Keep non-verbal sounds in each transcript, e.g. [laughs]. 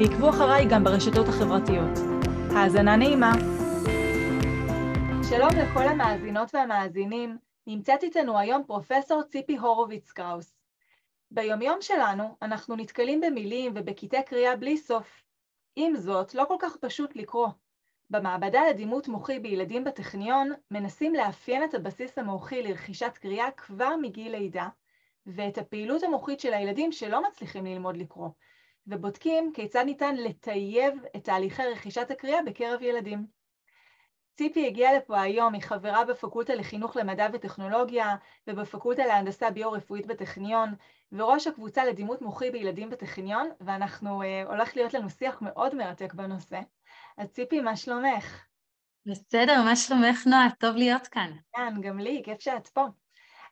ועקבו אחריי גם ברשתות החברתיות. האזנה נעימה. שלום לכל המאזינות והמאזינים, נמצאת איתנו היום פרופסור ציפי הורוביץ קראוס. ביומיום שלנו אנחנו נתקלים במילים ובקטעי קריאה בלי סוף. עם זאת, לא כל כך פשוט לקרוא. במעבדה לדימות מוחי בילדים בטכניון מנסים לאפיין את הבסיס המוחי לרכישת קריאה כבר מגיל לידה, ואת הפעילות המוחית של הילדים שלא מצליחים ללמוד לקרוא, ובודקים כיצד ניתן לטייב את תהליכי רכישת הקריאה בקרב ילדים. ציפי הגיעה לפה היום, היא חברה בפקולטה לחינוך למדע וטכנולוגיה ובפקולטה להנדסה ביו-רפואית בטכניון, וראש הקבוצה לדימות מוחי בילדים בטכניון, ואנחנו, אה, הולך להיות לנו שיח מאוד מרתק בנושא. אז ציפי, מה שלומך? בסדר, מה שלומך נועה? טוב להיות כאן. כן, גם לי, כיף שאת פה.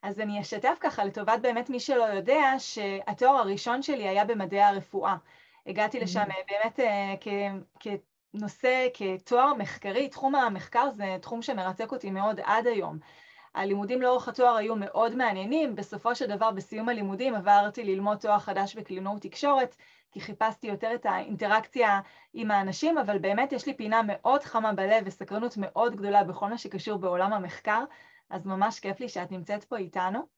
אז אני אשתף ככה לטובת באמת מי שלא יודע, שהתואר הראשון שלי היה במדעי הרפואה. הגעתי לשם mm-hmm. באמת אה, כנושא, כתואר מחקרי, תחום המחקר זה תחום שמרתק אותי מאוד עד היום. הלימודים לאורך התואר היו מאוד מעניינים, בסופו של דבר בסיום הלימודים עברתי ללמוד תואר חדש בקלינאות תקשורת, כי חיפשתי יותר את האינטראקציה עם האנשים, אבל באמת יש לי פינה מאוד חמה בלב וסקרנות מאוד גדולה בכל מה שקשור בעולם המחקר, אז ממש כיף לי שאת נמצאת פה איתנו.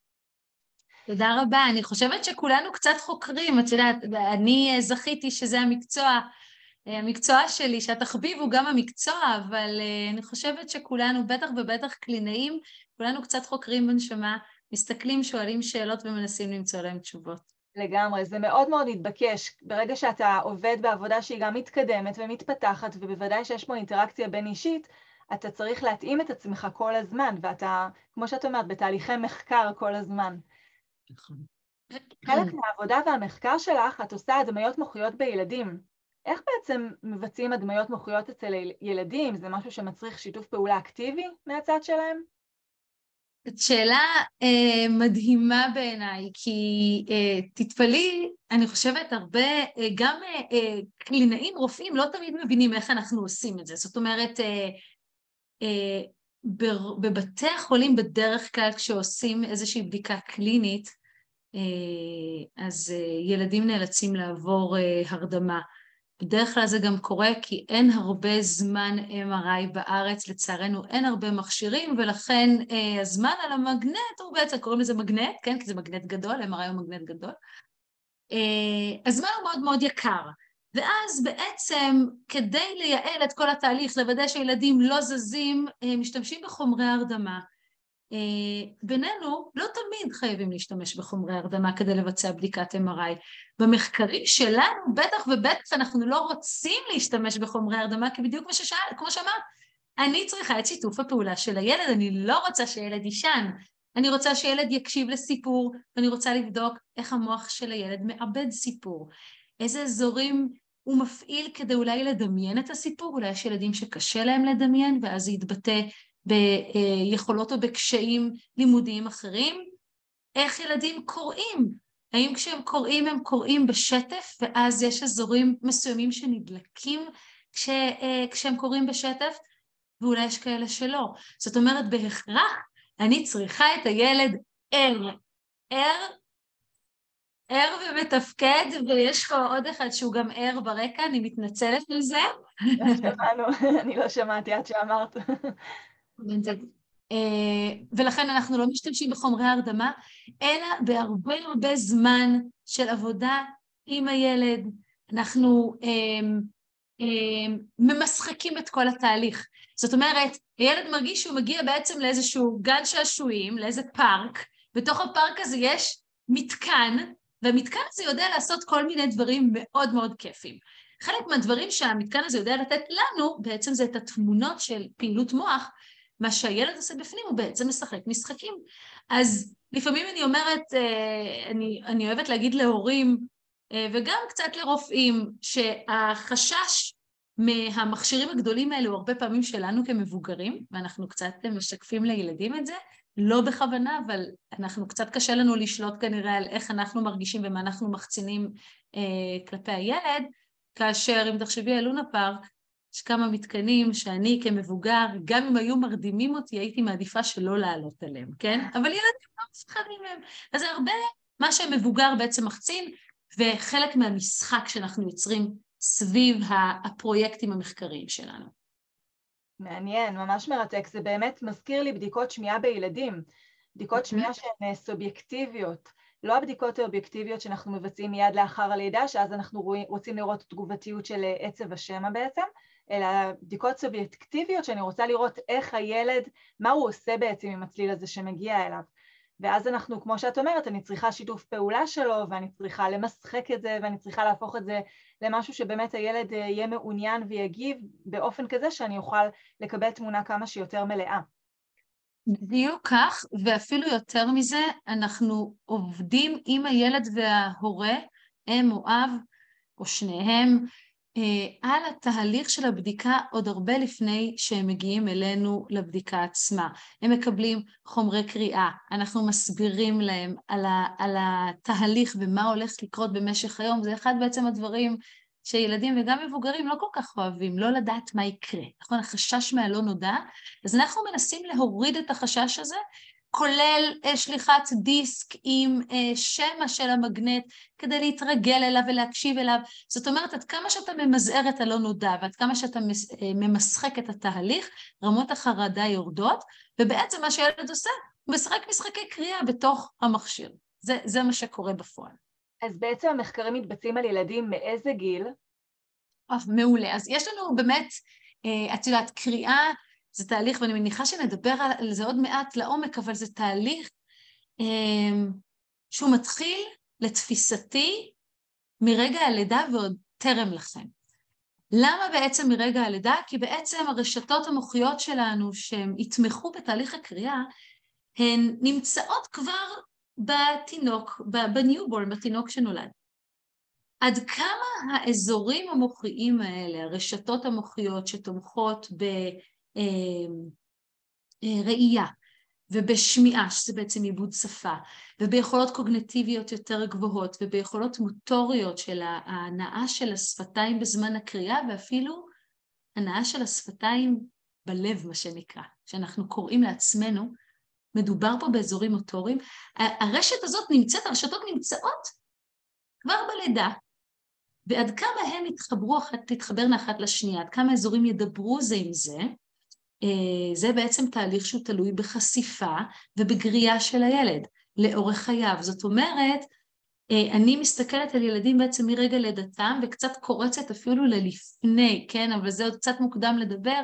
תודה רבה. אני חושבת שכולנו קצת חוקרים, את יודעת, אני זכיתי שזה המקצוע, המקצוע שלי, שהתחביב הוא גם המקצוע, אבל אה, אני חושבת שכולנו, בטח ובטח קלינאים, כולנו קצת חוקרים בנשמה, מסתכלים, שואלים שאלות ומנסים למצוא להם תשובות. לגמרי, זה מאוד מאוד מתבקש. ברגע שאתה עובד בעבודה שהיא גם מתקדמת ומתפתחת, ובוודאי שיש פה אינטראקציה בין אישית, אתה צריך להתאים את עצמך כל הזמן, ואתה, כמו שאת אומרת, בתהליכי מחקר כל הזמן. נכון. חלק מהעבודה והמחקר שלך, את עושה הדמיות מוחיות בילדים. איך בעצם מבצעים הדמיות מוחיות אצל ילדים? זה משהו שמצריך שיתוף פעולה אקטיבי מהצד שלהם? זאת שאלה אה, מדהימה בעיניי, כי אה, תתפלאי, אני חושבת הרבה, אה, גם אה, אה, קלינאים, רופאים, לא תמיד מבינים איך אנחנו עושים את זה. זאת אומרת, אה, אה, בבתי החולים בדרך כלל כשעושים איזושהי בדיקה קלינית, אה, אז אה, ילדים נאלצים לעבור הרדמה. בדרך כלל זה גם קורה כי אין הרבה זמן MRI בארץ, לצערנו אין הרבה מכשירים, ולכן הזמן על המגנט הוא בעצם, קוראים לזה מגנט, כן? כי זה מגנט גדול, MRI הוא מגנט גדול. הזמן הוא מאוד מאוד יקר. ואז בעצם כדי לייעל את כל התהליך, לוודא שילדים לא זזים, אה, משתמשים בחומרי הרדמה. אה, בינינו, לא תמיד חייבים להשתמש בחומרי הרדמה כדי לבצע בדיקת MRI. במחקרים שלנו, בטח ובטח אנחנו לא רוצים להשתמש בחומרי הרדמה, כי בדיוק כמו, ששאל, כמו שאמרת, אני צריכה את שיתוף הפעולה של הילד, אני לא רוצה שילד יישן, אני רוצה שילד יקשיב לסיפור, ואני רוצה לבדוק איך המוח של הילד מאבד סיפור. איזה אזורים הוא מפעיל כדי אולי לדמיין את הסיפור, אולי יש ילדים שקשה להם לדמיין ואז זה יתבטא ביכולות או בקשיים לימודיים אחרים. איך ילדים קוראים? האם כשהם קוראים הם קוראים בשטף ואז יש אזורים מסוימים שנדלקים כש, כשהם קוראים בשטף? ואולי יש כאלה שלא. זאת אומרת, בהכרח אני צריכה את הילד ער. ער ער ומתפקד, ויש לך עוד אחד שהוא גם ער ברקע, אני מתנצלת על זה. שמענו, אני לא שמעתי עד שאמרת. אה, ולכן אנחנו לא משתמשים בחומרי הרדמה, אלא בהרבה הרבה זמן של עבודה עם הילד. אנחנו אה, אה, ממשחקים את כל התהליך. זאת אומרת, הילד מרגיש שהוא מגיע בעצם לאיזשהו גן שעשועים, לאיזה פארק, בתוך הפארק הזה יש מתקן והמתקן הזה יודע לעשות כל מיני דברים מאוד מאוד כיפים. חלק מהדברים שהמתקן הזה יודע לתת לנו, בעצם זה את התמונות של פעילות מוח, מה שהילד עושה בפנים הוא בעצם משחק משחקים. אז לפעמים אני אומרת, אה, אני, אני אוהבת להגיד להורים, וגם קצת לרופאים, שהחשש מהמכשירים הגדולים האלו הרבה פעמים שלנו כמבוגרים, ואנחנו קצת משקפים לילדים את זה, לא בכוונה, אבל אנחנו קצת קשה לנו לשלוט כנראה על איך אנחנו מרגישים ומה אנחנו מחצינים אה, כלפי הילד, כאשר אם תחשבי על לונה פארק, יש כמה מתקנים שאני כמבוגר, גם אם היו מרדימים אותי, הייתי מעדיפה שלא לעלות עליהם, כן? אבל ילדים לא מפחדים מהם. אז הרבה מה שמבוגר בעצם מחצין, וחלק מהמשחק שאנחנו יוצרים סביב הפרויקטים המחקריים שלנו. מעניין, ממש מרתק. זה באמת מזכיר לי בדיקות שמיעה בילדים. בדיקות שמיעה שהן סובייקטיביות. לא הבדיקות האובייקטיביות שאנחנו מבצעים מיד לאחר הלידה, שאז אנחנו רוצים לראות תגובתיות של עצב השמע בעצם, אלא בדיקות סובייקטיביות שאני רוצה לראות איך הילד, מה הוא עושה בעצם עם הצליל הזה שמגיע אליו. ואז אנחנו, כמו שאת אומרת, אני צריכה שיתוף פעולה שלו, ואני צריכה למשחק את זה, ואני צריכה להפוך את זה למשהו שבאמת הילד אה, יהיה מעוניין ויגיב באופן כזה שאני אוכל לקבל תמונה כמה שיותר מלאה. בדיוק כך, ואפילו יותר מזה, אנחנו עובדים עם הילד וההורה, אם או אב, או שניהם, על התהליך של הבדיקה עוד הרבה לפני שהם מגיעים אלינו לבדיקה עצמה. הם מקבלים חומרי קריאה, אנחנו מסבירים להם על, ה, על התהליך ומה הולך לקרות במשך היום, זה אחד בעצם הדברים שילדים וגם מבוגרים לא כל כך אוהבים, לא לדעת מה יקרה, נכון? החשש מהלא נודע, אז אנחנו מנסים להוריד את החשש הזה כולל אה, שליחת דיסק עם אה, שמע של המגנט כדי להתרגל אליו ולהקשיב אליו. זאת אומרת, עד כמה שאתה ממזער את הלא נודע ועד כמה שאתה אה, ממשחק את התהליך, רמות החרדה יורדות, ובעצם מה שילד עושה, הוא משחק משחקי קריאה בתוך המכשיר. זה, זה מה שקורה בפועל. אז בעצם המחקרים מתבצעים על ילדים מאיזה גיל? מעולה. אז יש לנו באמת, את יודעת, קריאה זה תהליך, ואני מניחה שנדבר על זה עוד מעט לעומק, אבל זה תהליך אה, שהוא מתחיל, לתפיסתי, מרגע הלידה ועוד טרם לכן. למה בעצם מרגע הלידה? כי בעצם הרשתות המוחיות שלנו שהן יתמכו בתהליך הקריאה, הן נמצאות כבר בתינוק, בניובורן, בתינוק שנולד. עד כמה האזורים המוחיים האלה, הרשתות המוחיות שתומכות ראייה ובשמיעה, שזה בעצם עיבוד שפה, וביכולות קוגנטיביות יותר גבוהות, וביכולות מוטוריות של ההנאה של השפתיים בזמן הקריאה, ואפילו הנאה של השפתיים בלב, מה שנקרא, שאנחנו קוראים לעצמנו, מדובר פה באזורים מוטוריים. הרשת הזאת נמצאת, הרשתות נמצאות כבר בלידה, ועד כמה הן יתחברו, תתחברנה אחת לשנייה, עד כמה אזורים ידברו זה עם זה, אה, זה בעצם תהליך שהוא תלוי בחשיפה ובגריעה של הילד לאורך חייו. זאת אומרת, אה, אני מסתכלת על ילדים בעצם מרגע לידתם וקצת קורצת אפילו ללפני, כן? אבל זה עוד קצת מוקדם לדבר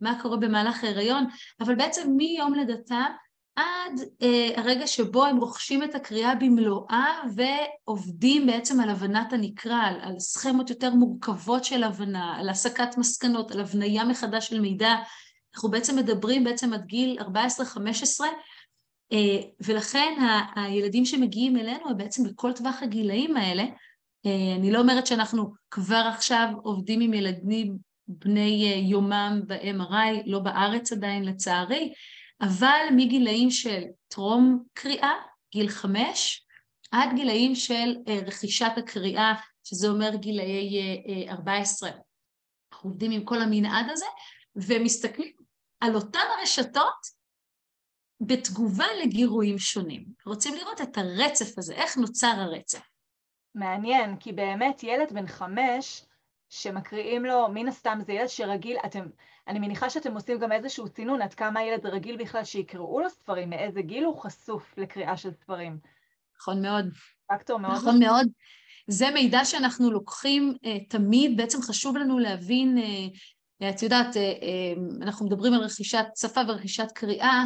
מה קורה במהלך ההיריון, אבל בעצם מיום לידתם עד אה, הרגע שבו הם רוכשים את הקריאה במלואה ועובדים בעצם על הבנת הנקרא, על, על סכמות יותר מורכבות של הבנה, על הסקת מסקנות, על הבניה מחדש של מידע אנחנו בעצם מדברים בעצם עד גיל 14-15, אה, ולכן ה- הילדים שמגיעים אלינו הם בעצם בכל טווח הגילאים האלה. אה, אני לא אומרת שאנחנו כבר עכשיו עובדים עם ילדים בני אה, יומם ב-MRI, לא בארץ עדיין לצערי, אבל מגילאים של טרום קריאה, גיל חמש, עד גילאים של רכישת הקריאה, שזה אומר גילאי 14. אנחנו עובדים עם כל המנעד הזה, ומסתכלים על אותן הרשתות בתגובה לגירויים שונים. רוצים לראות את הרצף הזה, איך נוצר הרצף. מעניין, כי באמת ילד בן חמש שמקריאים לו, מן הסתם זה ילד שרגיל, אתם, אני מניחה שאתם עושים גם איזשהו צינון עד כמה הילד רגיל בכלל שיקראו לו ספרים, מאיזה גיל הוא חשוף לקריאה של ספרים. נכון מאוד. פקטור מאוד. נכון מאוד. זה מידע שאנחנו לוקחים uh, תמיד, בעצם חשוב לנו להבין uh, את יודעת, אה, אה, אנחנו מדברים על רכישת שפה ורכישת קריאה,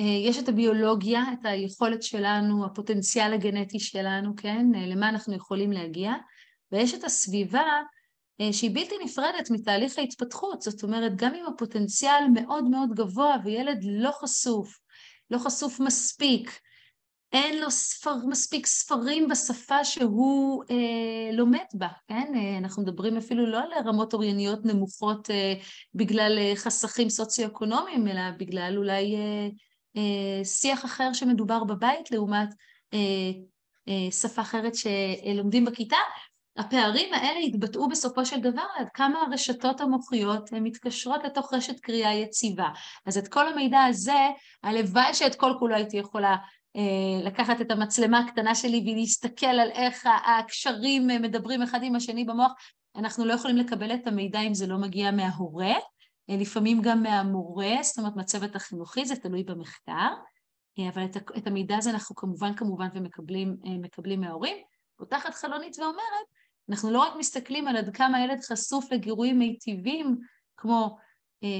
אה, יש את הביולוגיה, את היכולת שלנו, הפוטנציאל הגנטי שלנו, כן, למה אנחנו יכולים להגיע, ויש את הסביבה שהיא בלתי נפרדת מתהליך ההתפתחות, זאת אומרת, גם אם הפוטנציאל מאוד מאוד גבוה וילד לא חשוף, לא חשוף מספיק, אין לו ספר, מספיק ספרים בשפה שהוא אה, לומד בה, כן? אה, אנחנו מדברים אפילו לא על רמות אורייניות נמוכות אה, בגלל אה, חסכים סוציו-אקונומיים, אלא בגלל אולי אה, אה, שיח אחר שמדובר בבית לעומת אה, אה, שפה אחרת שלומדים בכיתה. הפערים האלה התבטאו בסופו של דבר עד כמה הרשתות המוחיות מתקשרות לתוך רשת קריאה יציבה. אז את כל המידע הזה, הלוואי שאת כל כולו הייתי יכולה לקחת את המצלמה הקטנה שלי ולהסתכל על איך הקשרים מדברים אחד עם השני במוח, אנחנו לא יכולים לקבל את המידע אם זה לא מגיע מההורה, אה, לפעמים גם מהמורה, זאת אומרת מהצוות החינוכי, זה תלוי במחקר, אה, אבל את המידע הזה אנחנו כמובן כמובן ומקבלים מההורים. פותחת חלונית ואומרת, אנחנו לא רק מסתכלים על עד כמה הילד חשוף לגירויים מיטיבים, כמו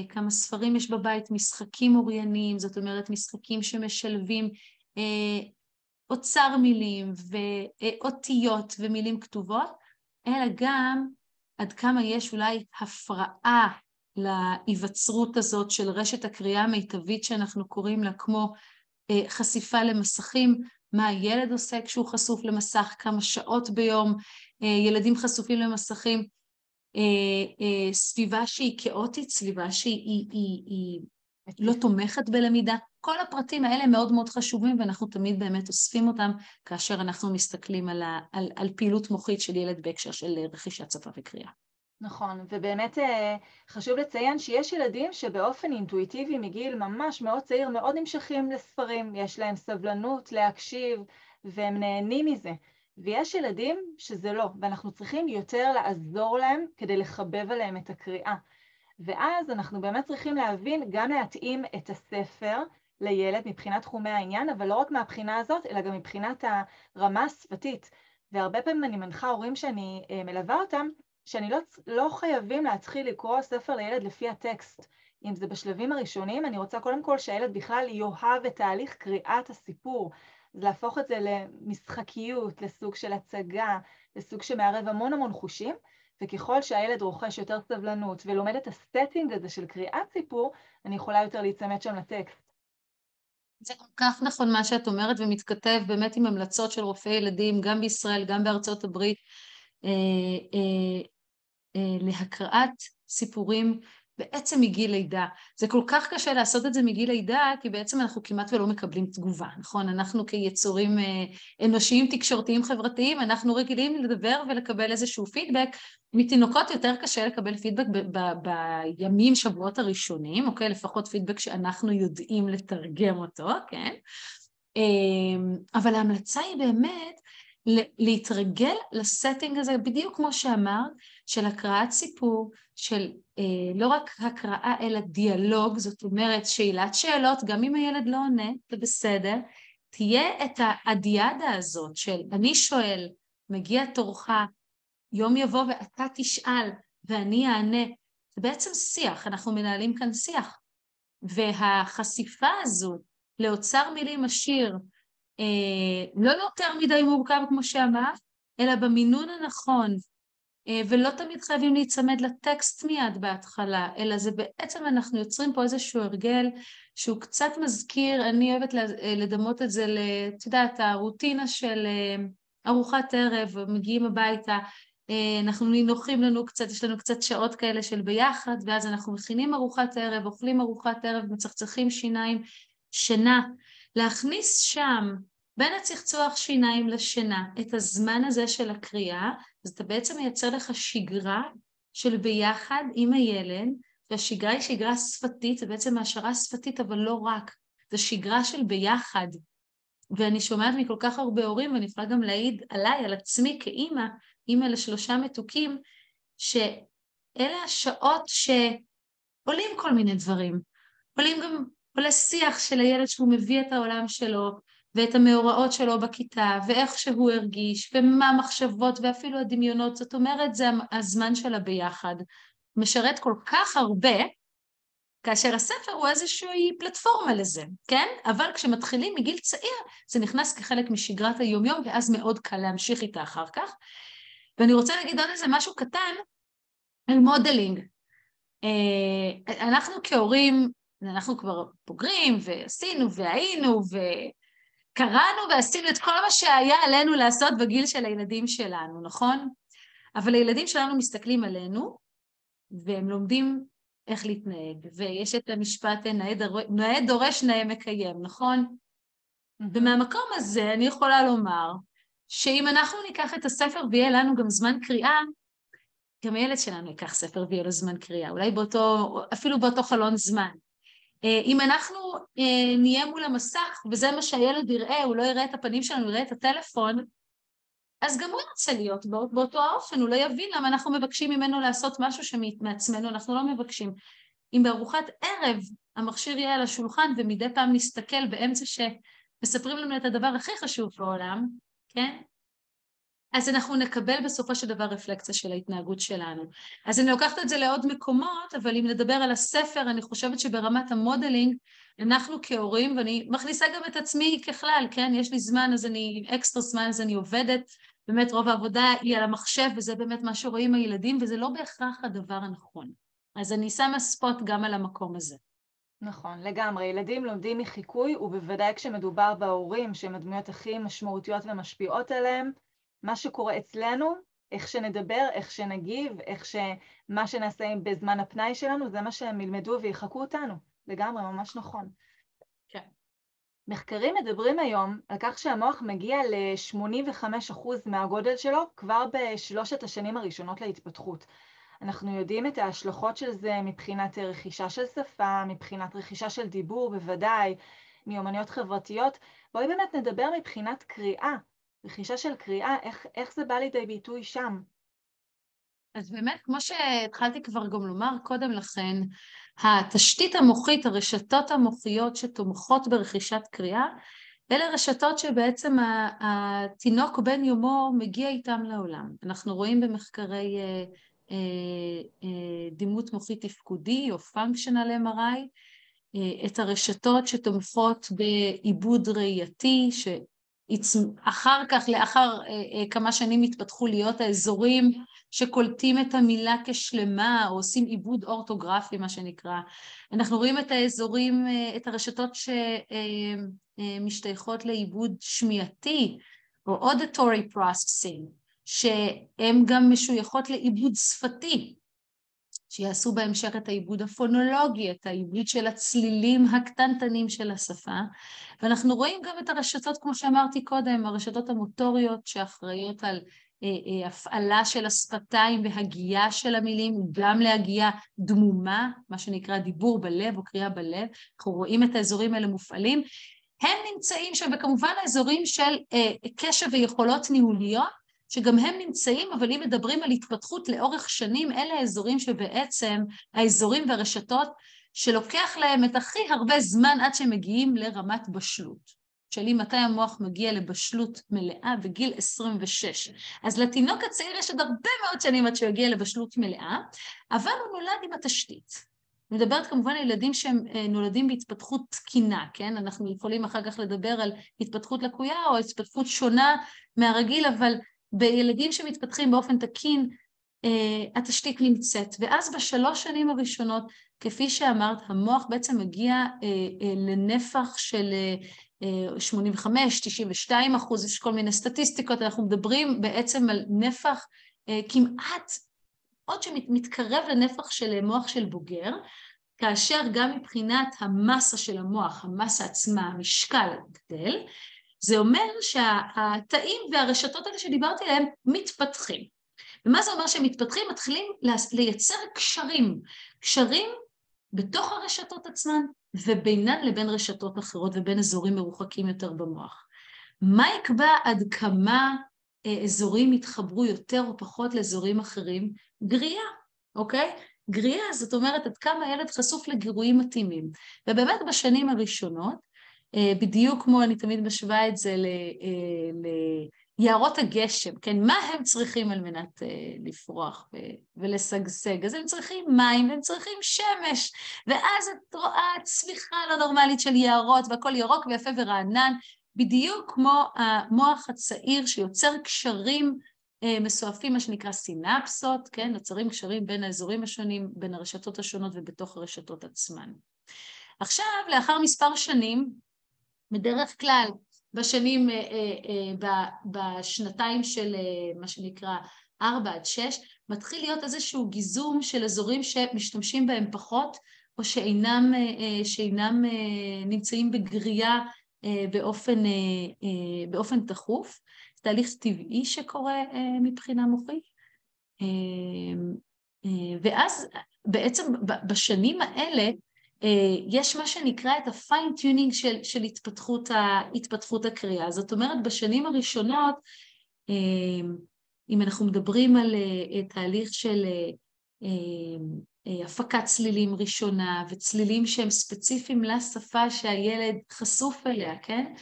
כמה ספרים יש בבית, משחקים אורייניים, זאת אומרת משחקים שמשלבים אה, אוצר מילים ואותיות ומילים כתובות, אלא גם עד כמה יש אולי הפרעה להיווצרות הזאת של רשת הקריאה המיטבית שאנחנו קוראים לה, כמו אה, חשיפה למסכים, מה הילד עושה כשהוא חשוף למסך, כמה שעות ביום אה, ילדים חשופים למסכים, סביבה שהיא כאוטית, סביבה שהיא היא, היא, היא לא תומכת בלמידה, כל הפרטים האלה מאוד מאוד חשובים ואנחנו תמיד באמת אוספים אותם כאשר אנחנו מסתכלים על, ה, על, על פעילות מוחית של ילד בהקשר של רכישת שפה וקריאה. נכון, ובאמת אה, חשוב לציין שיש ילדים שבאופן אינטואיטיבי מגיל ממש מאוד צעיר מאוד נמשכים לספרים, יש להם סבלנות להקשיב והם נהנים מזה. ויש ילדים שזה לא, ואנחנו צריכים יותר לעזור להם כדי לחבב עליהם את הקריאה. ואז אנחנו באמת צריכים להבין, גם להתאים את הספר לילד מבחינת תחומי העניין, אבל לא רק מהבחינה הזאת, אלא גם מבחינת הרמה השפתית. והרבה פעמים אני מנחה הורים שאני אה, מלווה אותם, שאני לא, לא חייבים להתחיל לקרוא ספר לילד לפי הטקסט. אם זה בשלבים הראשונים, אני רוצה קודם כל שהילד בכלל יאהב את תהליך קריאת הסיפור. אז להפוך את זה למשחקיות, לסוג של הצגה, לסוג שמערב המון המון חושים, וככל שהילד רוכש יותר סבלנות ולומד את הסטינג הזה של קריאת סיפור, אני יכולה יותר להיצמד שם לטקסט. זה כל כך נכון מה שאת אומרת ומתכתב באמת עם המלצות של רופאי ילדים, גם בישראל, גם בארצות הברית, אה, אה, אה, להקראת סיפורים בעצם מגיל לידה. זה כל כך קשה לעשות את זה מגיל לידה, כי בעצם אנחנו כמעט ולא מקבלים תגובה, נכון? אנחנו כיצורים אה, אנושיים, תקשורתיים, חברתיים, אנחנו רגילים לדבר ולקבל איזשהו פידבק. מתינוקות יותר קשה לקבל פידבק בימים, שבועות הראשונים, אוקיי? לפחות פידבק שאנחנו יודעים לתרגם אותו, כן? אה, אבל ההמלצה היא באמת להתרגל לסטינג הזה, בדיוק כמו שאמרת, של הקראת סיפור, של אה, לא רק הקראה אלא דיאלוג, זאת אומרת שאלת שאלות, גם אם הילד לא עונה, זה בסדר, תהיה את האדיאדה הזאת של אני שואל, מגיע תורך, יום יבוא ואתה תשאל ואני אענה, זה בעצם שיח, אנחנו מנהלים כאן שיח. והחשיפה הזו לאוצר מילים עשיר, אה, לא יותר מדי מורכב כמו שאמרת, אלא במינון הנכון, ולא תמיד חייבים להיצמד לטקסט מיד בהתחלה, אלא זה בעצם אנחנו יוצרים פה איזשהו הרגל שהוא קצת מזכיר, אני אוהבת אה, לדמות את זה, את יודעת, הרוטינה של ארוחת ערב, מגיעים הביתה, אנחנו נינוחים לנו קצת, יש לנו קצת שעות כאלה של ביחד, ואז אנחנו מכינים ארוחת ערב, אוכלים ארוחת ערב, מצחצחים שיניים, שינה. להכניס שם בין הצחצוח שיניים לשינה את הזמן הזה של הקריאה, אז אתה בעצם מייצר לך שגרה של ביחד עם הילד, והשגרה היא שגרה שפתית, זה בעצם העשרה שפתית, אבל לא רק, זה שגרה של ביחד. ואני שומעת מכל כך הרבה הורים, ואני יכולה גם להעיד עליי, על עצמי כאימא, אימא לשלושה מתוקים, שאלה השעות שעולים כל מיני דברים. עולים גם עולה שיח של הילד שהוא מביא את העולם שלו ואת המאורעות שלו בכיתה ואיך שהוא הרגיש ומה המחשבות ואפילו הדמיונות, זאת אומרת זה הזמן של הביחד. משרת כל כך הרבה כאשר הספר הוא איזושהי פלטפורמה לזה, כן? אבל כשמתחילים מגיל צעיר זה נכנס כחלק משגרת היומיום ואז מאוד קל להמשיך איתה אחר כך. ואני רוצה להגיד עוד איזה משהו קטן על modeling. אה, אנחנו כהורים אנחנו כבר בוגרים ועשינו והיינו קראנו ועשינו את כל מה שהיה עלינו לעשות בגיל של הילדים שלנו, נכון? אבל הילדים שלנו מסתכלים עלינו, והם לומדים איך להתנהג, ויש את המשפט נאה, דור... נאה דורש נאה מקיים, נכון? ומהמקום הזה אני יכולה לומר שאם אנחנו ניקח את הספר ויהיה לנו גם זמן קריאה, גם הילד שלנו ייקח ספר ויהיה לו זמן קריאה, אולי באותו, אפילו באותו חלון זמן. אה, אם אנחנו אה, נהיה מול המסך וזה מה שהילד יראה, הוא לא יראה את הפנים שלנו, הוא יראה את הטלפון, אז גם הוא ירצה להיות באותו האופן, הוא לא יבין למה אנחנו מבקשים ממנו לעשות משהו שמעצמנו אנחנו לא מבקשים. אם בארוחת ערב המכשיר יהיה על השולחן ומדי פעם נסתכל באמצע שמספרים לנו את הדבר הכי חשוב בעולם, כן? אז אנחנו נקבל בסופו של דבר רפלקציה של ההתנהגות שלנו. אז אני לוקחת את זה לעוד מקומות, אבל אם נדבר על הספר, אני חושבת שברמת המודלינג, אנחנו כהורים, ואני מכניסה גם את עצמי ככלל, כן? יש לי זמן, אז אני, אקסטרה זמן, אז אני עובדת, באמת רוב העבודה היא על המחשב, וזה באמת מה שרואים הילדים, וזה לא בהכרח הדבר הנכון. אז אני שמה ספוט גם על המקום הזה. נכון, לגמרי. ילדים לומדים מחיקוי, ובוודאי כשמדובר בהורים, שהם הדמויות הכי משמעותיות ומשפיעות עליהם, מה שקורה אצלנו, איך שנדבר, איך שנגיב, איך ש... מה שנעשה בזמן הפנאי שלנו, זה מה שהם ילמדו ויחקו אותנו. לגמרי, ממש נכון. כן. מחקרים מדברים היום על כך שהמוח מגיע ל-85% מהגודל שלו כבר בשלושת השנים הראשונות להתפתחות. אנחנו יודעים את ההשלכות של זה מבחינת רכישה של שפה, מבחינת רכישה של דיבור, בוודאי, מיומנויות חברתיות. בואי באמת נדבר מבחינת קריאה. רכישה של קריאה, איך, איך זה בא לידי ביטוי שם? אז באמת, כמו שהתחלתי כבר גם לומר קודם לכן, התשתית המוחית, הרשתות המוחיות שתומכות ברכישת קריאה, אלה רשתות שבעצם התינוק בן יומו מגיע איתם לעולם. אנחנו רואים במחקרי אה, אה, אה, דימות מוחית תפקודי או functional MRI את הרשתות שתומכות בעיבוד ראייתי, אחר כך, לאחר אה, אה, כמה שנים התפתחו להיות האזורים שקולטים את המילה כשלמה, או עושים עיבוד אורטוגרפי, מה שנקרא. אנחנו רואים את האזורים, אה, את הרשתות שמשתייכות לעיבוד שמיעתי, או auditory processing, שהן גם משויכות לעיבוד שפתי, שיעשו בהמשך את העיבוד הפונולוגי, את העיבוד של הצלילים הקטנטנים של השפה, ואנחנו רואים גם את הרשתות, כמו שאמרתי קודם, הרשתות המוטוריות שאחראיות על אה, אה, הפעלה של השפתיים והגייה של המילים, גם להגייה דמומה, מה שנקרא דיבור בלב או קריאה בלב, אנחנו רואים את האזורים האלה מופעלים. הם נמצאים שם, וכמובן האזורים של אה, קשב ויכולות ניהוליות, שגם הם נמצאים, אבל אם מדברים על התפתחות לאורך שנים, אלה האזורים שבעצם, האזורים והרשתות שלוקח להם את הכי הרבה זמן עד שהם מגיעים לרמת בשלות. שואלי מתי המוח מגיע לבשלות מלאה בגיל 26. אז לתינוק הצעיר יש עוד הרבה מאוד שנים עד שהוא יגיע לבשלות מלאה, אבל הוא נולד עם התשתית. אני מדברת כמובן על ילדים שהם אה, נולדים בהתפתחות תקינה, כן? אנחנו יכולים אחר כך לדבר על התפתחות לקויה או התפתחות שונה מהרגיל, אבל בילדים שמתפתחים באופן תקין, אה, התשתית נמצאת. ואז בשלוש שנים הראשונות, כפי שאמרת, המוח בעצם מגיע אה, אה, לנפח של 85, 92 אחוז, יש כל מיני סטטיסטיקות, אנחנו מדברים בעצם על נפח כמעט, עוד שמתקרב לנפח של מוח של בוגר, כאשר גם מבחינת המסה של המוח, המסה עצמה, המשקל גדל, זה אומר שהתאים והרשתות האלה שדיברתי עליהם מתפתחים. ומה זה אומר שהם מתפתחים? מתחילים לייצר קשרים, קשרים בתוך הרשתות עצמן ובינן לבין רשתות אחרות ובין אזורים מרוחקים יותר במוח. מה יקבע עד כמה אה, אזורים יתחברו יותר או פחות לאזורים אחרים? גריעה, אוקיי? גריעה זאת אומרת עד כמה הילד חשוף לגירויים מתאימים. ובאמת בשנים הראשונות בדיוק כמו אני תמיד משווה את זה אה, ליערות הגשם, כן? מה הם צריכים על מנת אה, לפרוח ולשגשג? אז הם צריכים מים והם צריכים שמש, ואז את רואה צמיחה לא נורמלית של יערות והכל ירוק ויפה ורענן, בדיוק כמו המוח הצעיר שיוצר קשרים מסועפים, מה שנקרא סינפסות, כן? נוצרים קשרים בין האזורים השונים, בין הרשתות השונות ובתוך הרשתות עצמן. עכשיו, לאחר מספר שנים, בדרך כלל בשנים, בשנתיים של מה שנקרא ארבע עד שש, מתחיל להיות איזשהו גיזום של אזורים שמשתמשים בהם פחות, או שאינם, שאינם נמצאים בגריעה באופן, באופן תכוף. זה תהליך טבעי שקורה מבחינה מוחית. ואז בעצם בשנים האלה יש מה שנקרא את ה-fine-tuning של, של התפתחות, ה, התפתחות הקריאה. זאת אומרת, בשנים הראשונות, אם אנחנו מדברים על תהליך של הפקת צלילים ראשונה וצלילים שהם ספציפיים לשפה שהילד חשוף אליה, כן?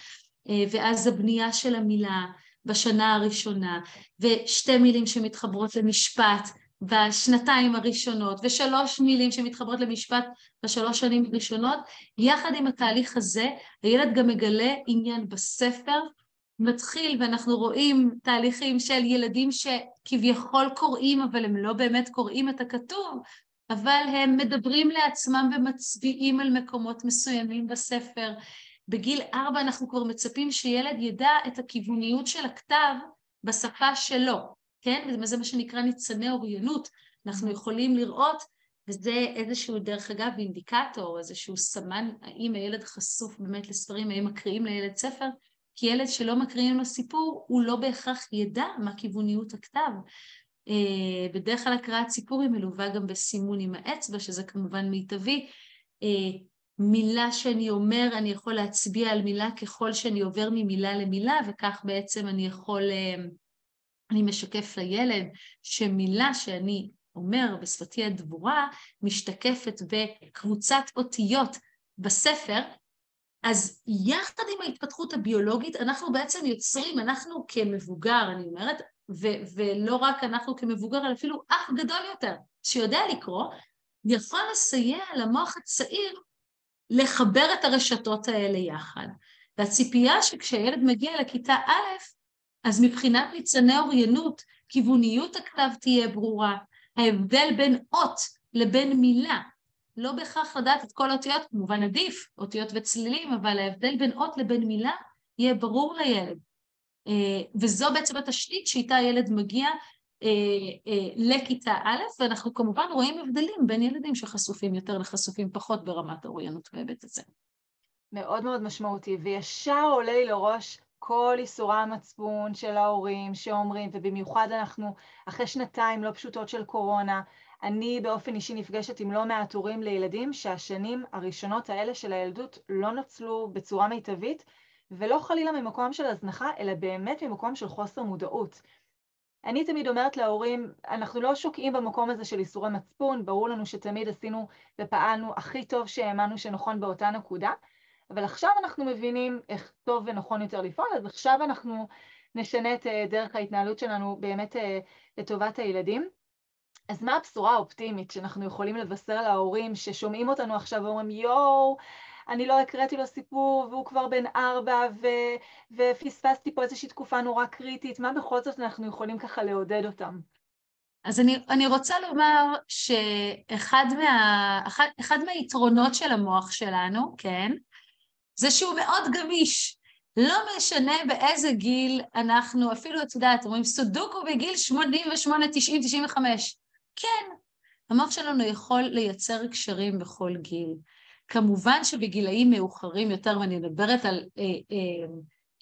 ואז הבנייה של המילה בשנה הראשונה, ושתי מילים שמתחברות למשפט בשנתיים הראשונות, ושלוש מילים שמתחברות למשפט בשלוש שנים הראשונות, יחד עם התהליך הזה, הילד גם מגלה עניין בספר, מתחיל ואנחנו רואים תהליכים של ילדים שכביכול קוראים אבל הם לא באמת קוראים את הכתוב, אבל הם מדברים לעצמם ומצביעים על מקומות מסוימים בספר. בגיל ארבע אנחנו כבר מצפים שילד ידע את הכיווניות של הכתב בשפה שלו, כן? וזה מה שנקרא ניצני אוריינות. אנחנו יכולים לראות, וזה איזשהו, דרך אגב, אינדיקטור, איזשהו סמן, האם הילד חשוף באמת לספרים, האם מקריאים לילד ספר, כי ילד שלא מקריאים לו סיפור, הוא לא בהכרח ידע מה כיווניות הכתב. אה, בדרך כלל הקראת סיפור היא מלווה גם בסימון עם האצבע, שזה כמובן מיטבי. אה, מילה שאני אומר, אני יכול להצביע על מילה ככל שאני עובר ממילה למילה, וכך בעצם אני יכול, אה, אני משקף לילד שמילה שאני אומר בשפתי הדבורה משתקפת בקבוצת אותיות בספר, אז יחד עם ההתפתחות הביולוגית אנחנו בעצם יוצרים, אנחנו כמבוגר, אני אומרת, ו- ולא רק אנחנו כמבוגר, אלא אפילו אח גדול יותר, שיודע לקרוא, יכול לסייע למוח הצעיר לחבר את הרשתות האלה יחד. והציפייה שכשילד מגיע לכיתה א', אז מבחינת ניצני אוריינות, כיווניות הכתב תהיה ברורה, ההבדל בין אות לבין מילה, לא בהכרח לדעת את כל האותיות, כמובן עדיף, אותיות וצלילים, אבל ההבדל בין אות לבין מילה יהיה ברור לילד. אה, וזו בעצם התשתית שאיתה הילד מגיע אה, אה, לכיתה א', ואנחנו כמובן רואים הבדלים בין ילדים שחשופים יותר לחשופים פחות ברמת האוריינות בהיבט הזה. מאוד מאוד משמעותי, וישר עולה לי לראש כל איסורי המצפון של ההורים שאומרים, ובמיוחד אנחנו אחרי שנתיים לא פשוטות של קורונה, אני באופן אישי נפגשת עם לא מעט הורים לילדים שהשנים הראשונות האלה של הילדות לא נוצלו בצורה מיטבית, ולא חלילה ממקום של הזנחה, אלא באמת ממקום של חוסר מודעות. אני תמיד אומרת להורים, אנחנו לא שוקעים במקום הזה של איסורי מצפון, ברור לנו שתמיד עשינו ופעלנו הכי טוב שהאמנו שנכון באותה נקודה, אבל עכשיו אנחנו מבינים איך טוב ונכון יותר לפעול, אז עכשיו אנחנו נשנה את אה, דרך ההתנהלות שלנו באמת אה, לטובת הילדים. אז מה הבשורה האופטימית שאנחנו יכולים לבשר להורים ששומעים אותנו עכשיו ואומרים יואו, אני לא הקראתי לו סיפור והוא כבר בן ארבע ו- ופספסתי פה איזושהי תקופה נורא קריטית, מה בכל זאת אנחנו יכולים ככה לעודד אותם? אז אני, אני רוצה לומר שאחד מה, אחד, אחד מהיתרונות של המוח שלנו, כן, זה שהוא מאוד גמיש. לא משנה באיזה גיל אנחנו, אפילו את יודעת, אומרים סודוקו בגיל 88, 90, 95. כן, המוח שלנו יכול לייצר קשרים בכל גיל. כמובן שבגילאים מאוחרים יותר, ואני מדברת על אה, אה,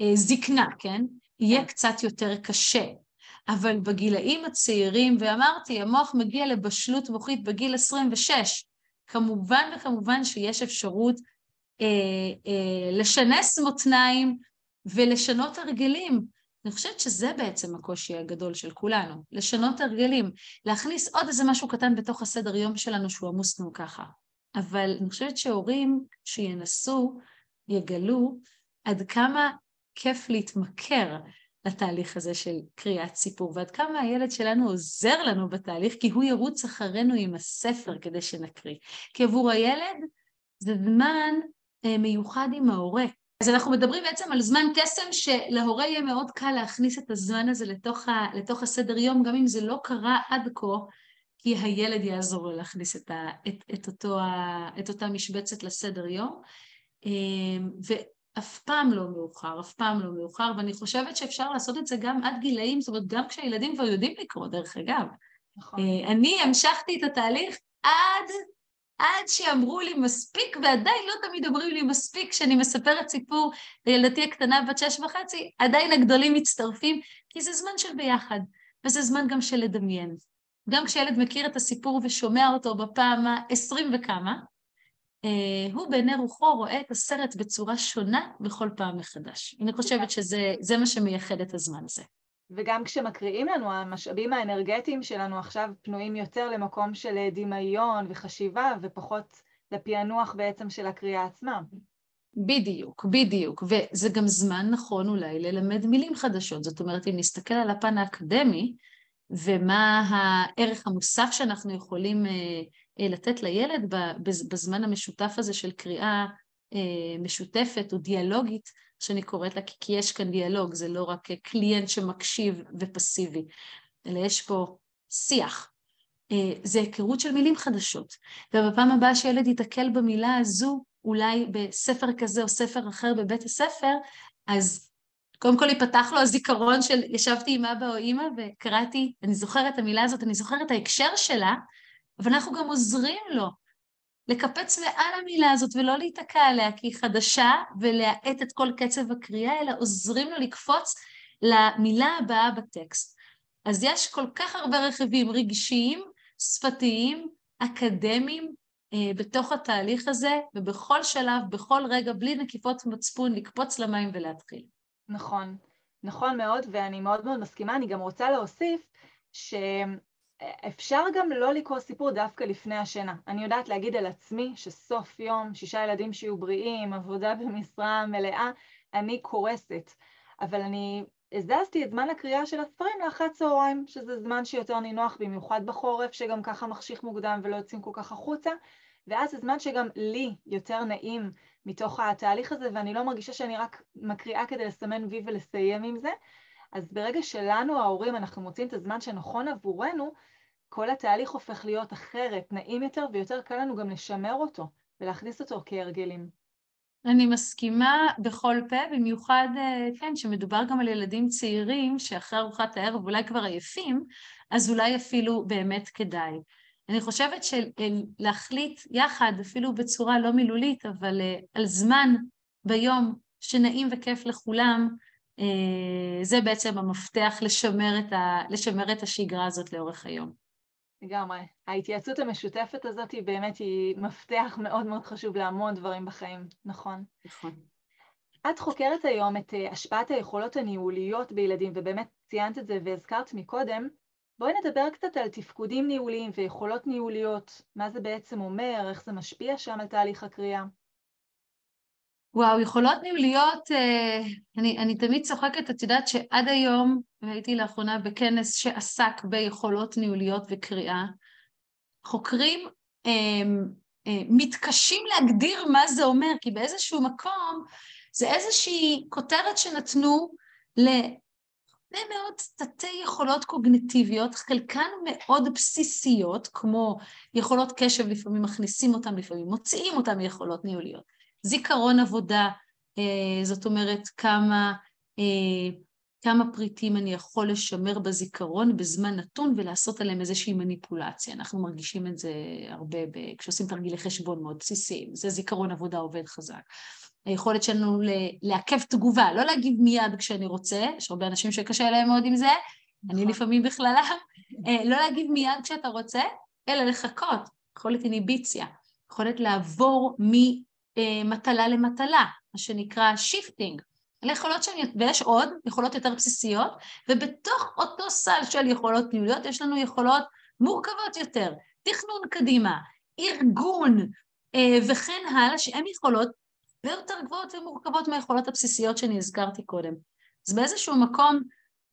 אה, זקנה, כן? יהיה קצת יותר קשה. אבל בגילאים הצעירים, ואמרתי, המוח מגיע לבשלות מוחית בגיל 26, כמובן וכמובן שיש אפשרות לשנס מותניים ולשנות הרגלים. אני חושבת שזה בעצם הקושי הגדול של כולנו, לשנות הרגלים, להכניס עוד איזה משהו קטן בתוך הסדר יום שלנו שהוא עמוס לנו ככה. אבל אני חושבת שהורים שינסו, יגלו עד כמה כיף להתמכר לתהליך הזה של קריאת סיפור, ועד כמה הילד שלנו עוזר לנו בתהליך, כי הוא ירוץ אחרינו עם הספר כדי שנקריא. כי עבור הילד זה זמן אה, מיוחד עם ההורה. אז אנחנו מדברים בעצם על זמן קסם שלהורה יהיה מאוד קל להכניס את הזמן הזה לתוך, ה, לתוך הסדר יום, גם אם זה לא קרה עד כה, כי הילד יעזור לו להכניס את, ה, את, את, אותו, את אותה משבצת לסדר יום. אמ, אף פעם לא מאוחר, אף פעם לא מאוחר, ואני חושבת שאפשר לעשות את זה גם עד גילאים, זאת אומרת, גם כשהילדים כבר יודעים לקרוא, דרך אגב. נכון. אה, אני המשכתי את התהליך עד, עד שאמרו לי מספיק, ועדיין לא תמיד אומרים לי מספיק, כשאני מספרת סיפור לילדתי הקטנה בת שש וחצי, עדיין הגדולים מצטרפים, כי זה זמן של ביחד, וזה זמן גם של לדמיין. גם כשילד מכיר את הסיפור ושומע אותו בפעם העשרים וכמה, אה, הוא בעיני רוחו רואה את הסרט בצורה שונה בכל פעם מחדש. אני חושבת שזה מה שמייחד את הזמן הזה. וגם כשמקריאים לנו, המשאבים האנרגטיים שלנו עכשיו פנויים יותר למקום של אה, דמיון וחשיבה ופחות לפענוח בעצם של הקריאה עצמה. בדיוק, בדיוק, וזה גם זמן נכון אולי ללמד מילים חדשות. זאת אומרת, אם נסתכל על הפן האקדמי ומה הערך המוסף שאנחנו יכולים אה, אה, לתת לילד בזמן המשותף הזה של קריאה משותפת או דיאלוגית, שאני קוראת לה, כי יש כאן דיאלוג, זה לא רק קליינט שמקשיב ופסיבי, אלא יש פה שיח. אה, זה היכרות של מילים חדשות. ובפעם הבאה שילד ייתקל במילה הזו, אולי בספר כזה או ספר אחר בבית הספר, אז קודם כל ייפתח לו הזיכרון של ישבתי עם אבא או אימא וקראתי, אני זוכרת את המילה הזאת, אני זוכרת את ההקשר שלה, אבל אנחנו גם עוזרים לו לקפץ מעל המילה הזאת ולא להיתקע עליה כי היא חדשה ולהאט את כל קצב הקריאה, אלא עוזרים לו לקפוץ למילה הבאה בטקסט. אז יש כל כך הרבה רכיבים רגשיים, שפתיים, אקדמיים, אה, בתוך התהליך הזה, ובכל שלב, בכל רגע, בלי נקיפות מצפון, לקפוץ למים ולהתחיל. נכון, נכון מאוד, ואני מאוד מאוד מסכימה. אני גם רוצה להוסיף ש... אפשר גם לא לקרוא סיפור דווקא לפני השינה. אני יודעת להגיד על עצמי שסוף יום, שישה ילדים שיהיו בריאים, עבודה [laughs] במשרה מלאה, אני קורסת. אבל אני הזזתי את זמן הקריאה של הספרים לאחת צהריים, שזה זמן שיותר נינוח, במיוחד בחורף, שגם ככה מחשיך מוקדם ולא יוצאים כל כך החוצה, ואז זה זמן שגם לי יותר נעים מתוך התהליך הזה, ואני לא מרגישה שאני רק מקריאה כדי לסמן וי ולסיים עם זה. אז ברגע שלנו, ההורים, אנחנו מוצאים את הזמן שנכון עבורנו, כל התהליך הופך להיות אחרת, נעים יותר, ויותר קל לנו גם לשמר אותו ולהכניס אותו כהרגלים. אני מסכימה בכל פה, במיוחד, אה, כן, שמדובר גם על ילדים צעירים שאחרי ארוחת הערב אולי כבר עייפים, אז אולי אפילו באמת כדאי. אני חושבת שלהחליט יחד, אפילו בצורה לא מילולית, אבל אה, על זמן ביום שנעים וכיף לכולם, אה, זה בעצם המפתח לשמר את, ה, לשמר את השגרה הזאת לאורך היום. לגמרי. ההתייעצות המשותפת הזאת היא באמת היא מפתח מאוד מאוד חשוב להמון דברים בחיים, נכון? נכון. את חוקרת היום את אה, השפעת היכולות הניהוליות בילדים, ובאמת ציינת את זה והזכרת מקודם. בואי נדבר קצת על תפקודים ניהוליים ויכולות ניהוליות, מה זה בעצם אומר, איך זה משפיע שם על תהליך הקריאה. וואו, יכולות ניהוליות, אה, אני, אני תמיד צוחקת, את יודעת שעד היום, והייתי לאחרונה בכנס שעסק ביכולות ניהוליות וקריאה, חוקרים אה, אה, מתקשים להגדיר מה זה אומר, כי באיזשהו מקום זה איזושהי כותרת שנתנו להרבה מאוד תתי יכולות קוגניטיביות, חלקן מאוד בסיסיות, כמו יכולות קשב, לפעמים מכניסים אותן, לפעמים מוציאים אותן מיכולות ניהוליות. זיכרון עבודה, אה, זאת אומרת כמה, אה, כמה פריטים אני יכול לשמר בזיכרון בזמן נתון ולעשות עליהם איזושהי מניפולציה. אנחנו מרגישים את זה הרבה ב... כשעושים תרגילי חשבון מאוד בסיסיים, זה זיכרון עבודה עובד חזק. היכולת שלנו לעכב תגובה, לא להגיב מיד כשאני רוצה, יש הרבה אנשים שקשה להם מאוד עם זה, אני נכון. לפעמים בכללם, אה, לא להגיב מיד כשאתה רוצה, אלא לחכות, יכולת אינהיביציה, יכולת לעבור מטלה למטלה, מה שנקרא shifting. אלה יכולות שהן, ויש עוד יכולות יותר בסיסיות, ובתוך אותו סל של יכולות ניהוליות יש לנו יכולות מורכבות יותר, תכנון קדימה, ארגון אה, וכן הלאה, שהן יכולות הרבה יותר גבוהות ומורכבות מהיכולות הבסיסיות שאני הזכרתי קודם. אז באיזשהו מקום,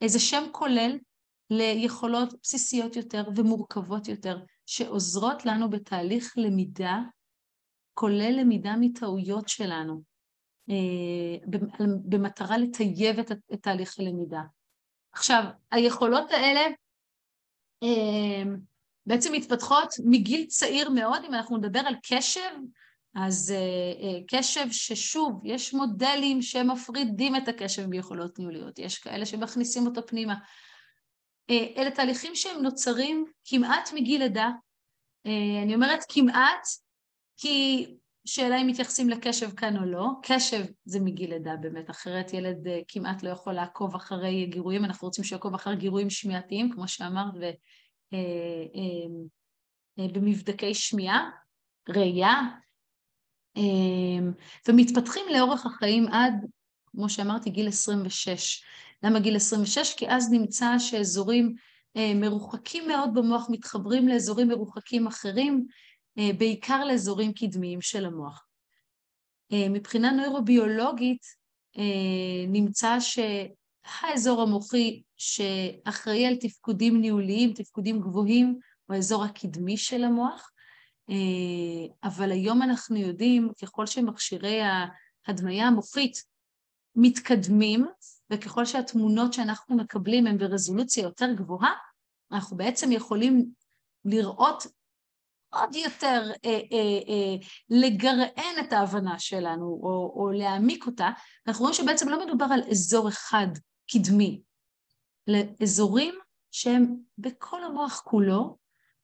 איזה שם כולל ליכולות בסיסיות יותר ומורכבות יותר, שעוזרות לנו בתהליך למידה כולל למידה מטעויות שלנו, אה, במטרה לטייב את, תהליך הלמידה. עכשיו, היכולות האלה אה, בעצם מתפתחות מגיל צעיר מאוד, אם אנחנו נדבר על קשב, אז uh, קשב ששוב, יש מודלים שמפרידים את הקשב מיכולות ניהוליות, יש כאלה שמכניסים אותו פנימה. אלה תהליכים שהם נוצרים כמעט מגיל לידה. אני אומרת כמעט, כי שאלה אם מתייחסים לקשב כאן או לא. קשב זה מגיל לידה באמת, אחרת ילד uh, כמעט לא יכול לעקוב אחרי גירויים, אנחנו רוצים שיעקוב אחרי גירויים שמיעתיים, כמו שאמרת, ובמבדקי שמיעה, ראייה, אמ, ומתפתחים לאורך החיים עד, כמו שאמרתי, גיל 26. למה גיל 26? כי אז נמצא שאזורים אה, מרוחקים מאוד במוח מתחברים לאזורים מרוחקים אחרים, אה, בעיקר לאזורים קדמיים של המוח. אה, מבחינה נוירוביולוגית נמצא שהאזור המוחי שאחראי על תפקודים ניהוליים, תפקודים גבוהים, הוא האזור הקדמי של המוח, אה, אבל היום אנחנו יודעים, ככל שמכשירי ההדמיה המוחית מתקדמים, וככל שהתמונות שאנחנו מקבלים הן ברזולוציה יותר גבוהה, אנחנו בעצם יכולים לראות עוד יותר אה, אה, אה, לגרען את ההבנה שלנו או, או להעמיק אותה, אנחנו רואים שבעצם לא מדובר על אזור אחד קדמי, לאזורים שהם בכל המוח כולו,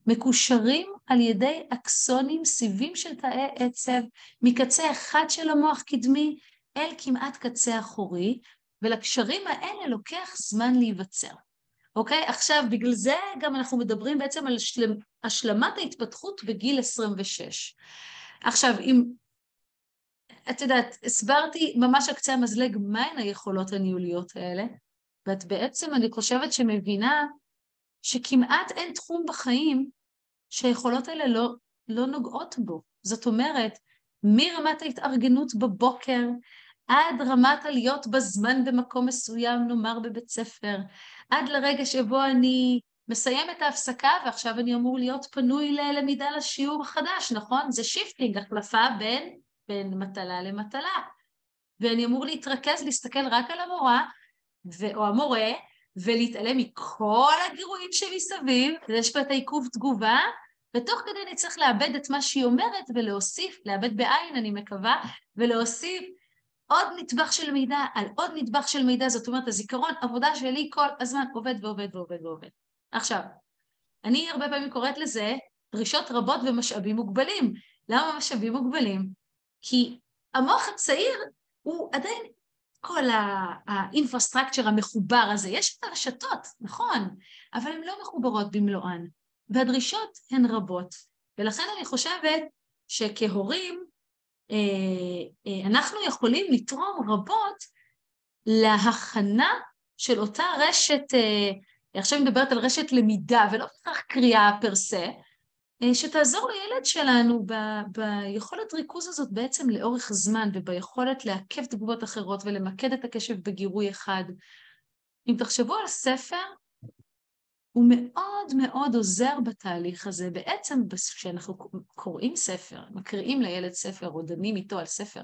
מקושרים על ידי אקסונים, סיבים של תאי עצב, מקצה אחד של המוח קדמי אל כמעט קצה אחורי, ולקשרים האלה לוקח זמן להיווצר. אוקיי? עכשיו, בגלל זה גם אנחנו מדברים בעצם על שלמ... השלמת ההתפתחות בגיל 26. עכשיו, אם... את יודעת, הסברתי ממש על קצה המזלג מהן היכולות הניהוליות האלה, ואת בעצם, אני חושבת שמבינה שכמעט אין תחום בחיים שהיכולות האלה לא, לא נוגעות בו. זאת אומרת, מרמת ההתארגנות בבוקר עד רמת הלהיות בזמן במקום מסוים, נאמר בבית ספר, עד לרגע שבו אני מסיים את ההפסקה ועכשיו אני אמור להיות פנוי ללמידה לשיעור החדש, נכון? זה shifting, החלפה בין, בין מטלה למטלה. ואני אמור להתרכז, להסתכל רק על המורה ו... או המורה ולהתעלם מכל הגירויים שמסביב, יש פה את העיכוב תגובה, ותוך כדי אני צריך לאבד את מה שהיא אומרת ולהוסיף, לאבד בעין אני מקווה, ולהוסיף עוד נדבך של מידע על עוד נדבך של מידע, זאת אומרת הזיכרון, עבודה שלי כל הזמן עובד ועובד ועובד ועובד. עכשיו, אני הרבה פעמים קוראת לזה דרישות רבות ומשאבים מוגבלים. למה משאבים מוגבלים? כי המוח הצעיר הוא עדיין כל האינפרסטרקצ'ר המחובר הזה, יש את הרשתות, נכון, אבל הן לא מחוברות במלואן, והדרישות הן רבות. ולכן אני חושבת שכהורים אנחנו יכולים לתרום רבות להכנה של אותה רשת, אה, עכשיו אני מדברת על רשת למידה ולא בהכרח קריאה פר סה, אה, שתעזור לילד שלנו ב, ביכולת ריכוז הזאת בעצם לאורך זמן וביכולת לעכב תגובות אחרות ולמקד את הקשב בגירוי אחד. אם תחשבו על ספר, הוא מאוד מאוד עוזר בתהליך הזה. בעצם כשאנחנו קוראים ספר, מקריאים לילד ספר או דנים איתו על ספר,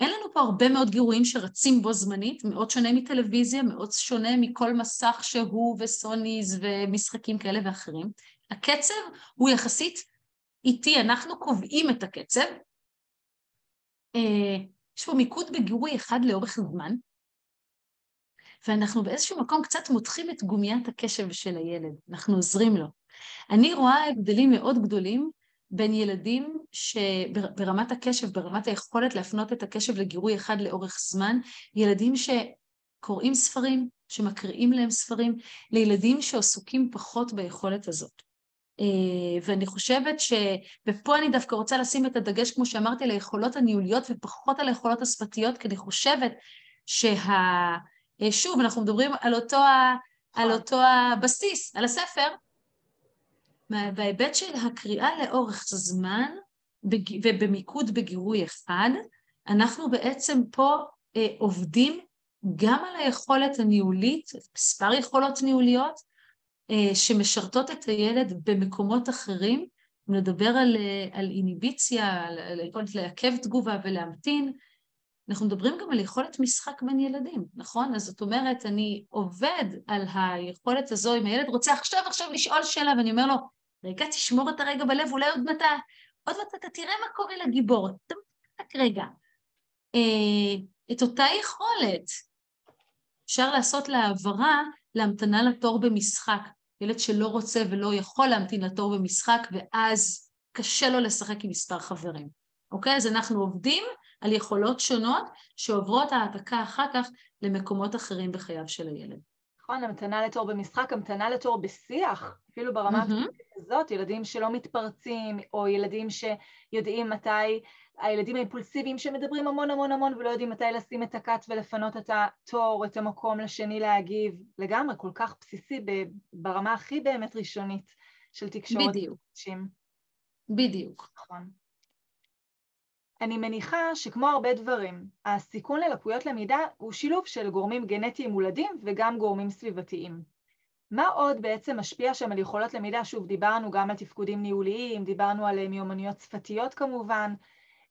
אין לנו פה הרבה מאוד גירויים שרצים בו זמנית, מאוד שונה מטלוויזיה, מאוד שונה מכל מסך שהוא וסוניז ומשחקים כאלה ואחרים. הקצב הוא יחסית איטי, אנחנו קובעים את הקצב. אה, יש פה מיקוד בגירוי אחד לאורך זמן, ואנחנו באיזשהו מקום קצת מותחים את גומיית הקשב של הילד, אנחנו עוזרים לו. אני רואה הבדלים מאוד גדולים בין ילדים שברמת הקשב, ברמת היכולת להפנות את הקשב לגירוי אחד לאורך זמן, ילדים שקוראים ספרים, שמקריאים להם ספרים, לילדים שעסוקים פחות ביכולת הזאת. אה, ואני חושבת ש... ופה אני דווקא רוצה לשים את הדגש, כמו שאמרתי, על היכולות הניהוליות ופחות על היכולות השפתיות, כי אני חושבת שה... אה, שוב, אנחנו מדברים על אותו, ה... על נכון. אותו הבסיס, על הספר, בהיבט של הקריאה לאורך זמן ובמיקוד בגירוי אחד, אנחנו בעצם פה אה, עובדים גם על היכולת הניהולית, מספר יכולות ניהוליות, אה, שמשרתות את הילד במקומות אחרים, נדבר על, אה, על איניביציה, על יכולת לעכב תגובה ולהמתין, אנחנו מדברים גם על יכולת משחק בין ילדים, נכון? אז זאת אומרת, אני עובד על היכולת הזו, אם הילד רוצה עכשיו עכשיו לשאול שאלה, ואני אומר לו, רגע, תשמור את הרגע בלב, אולי עוד מעט, עוד מעט אתה תראה מה קורה לגיבור, רק רגע. אה, את אותה יכולת אפשר לעשות להעברה להמתנה לתור במשחק. ילד שלא רוצה ולא יכול להמתין לתור במשחק, ואז קשה לו לשחק עם מספר חברים. אוקיי? אז אנחנו עובדים על יכולות שונות שעוברות העתקה אחר כך למקומות אחרים בחייו של הילד. נכון, המתנה לתור במשחק, המתנה לתור בשיח, אפילו ברמה mm-hmm. הזאת, ילדים שלא מתפרצים, או ילדים שיודעים מתי, הילדים האימפולסיביים שמדברים המון המון המון ולא יודעים מתי לשים את הקאט ולפנות את התור, את המקום לשני להגיב, לגמרי, כל כך בסיסי ברמה הכי באמת ראשונית של תקשורת. בדיוק. בדיוק. נכון. אני מניחה שכמו הרבה דברים, הסיכון ללקויות למידה הוא שילוב של גורמים גנטיים מולדים וגם גורמים סביבתיים. מה עוד בעצם משפיע שם על יכולות למידה? שוב, דיברנו גם על תפקודים ניהוליים, דיברנו על מיומנויות שפתיות כמובן,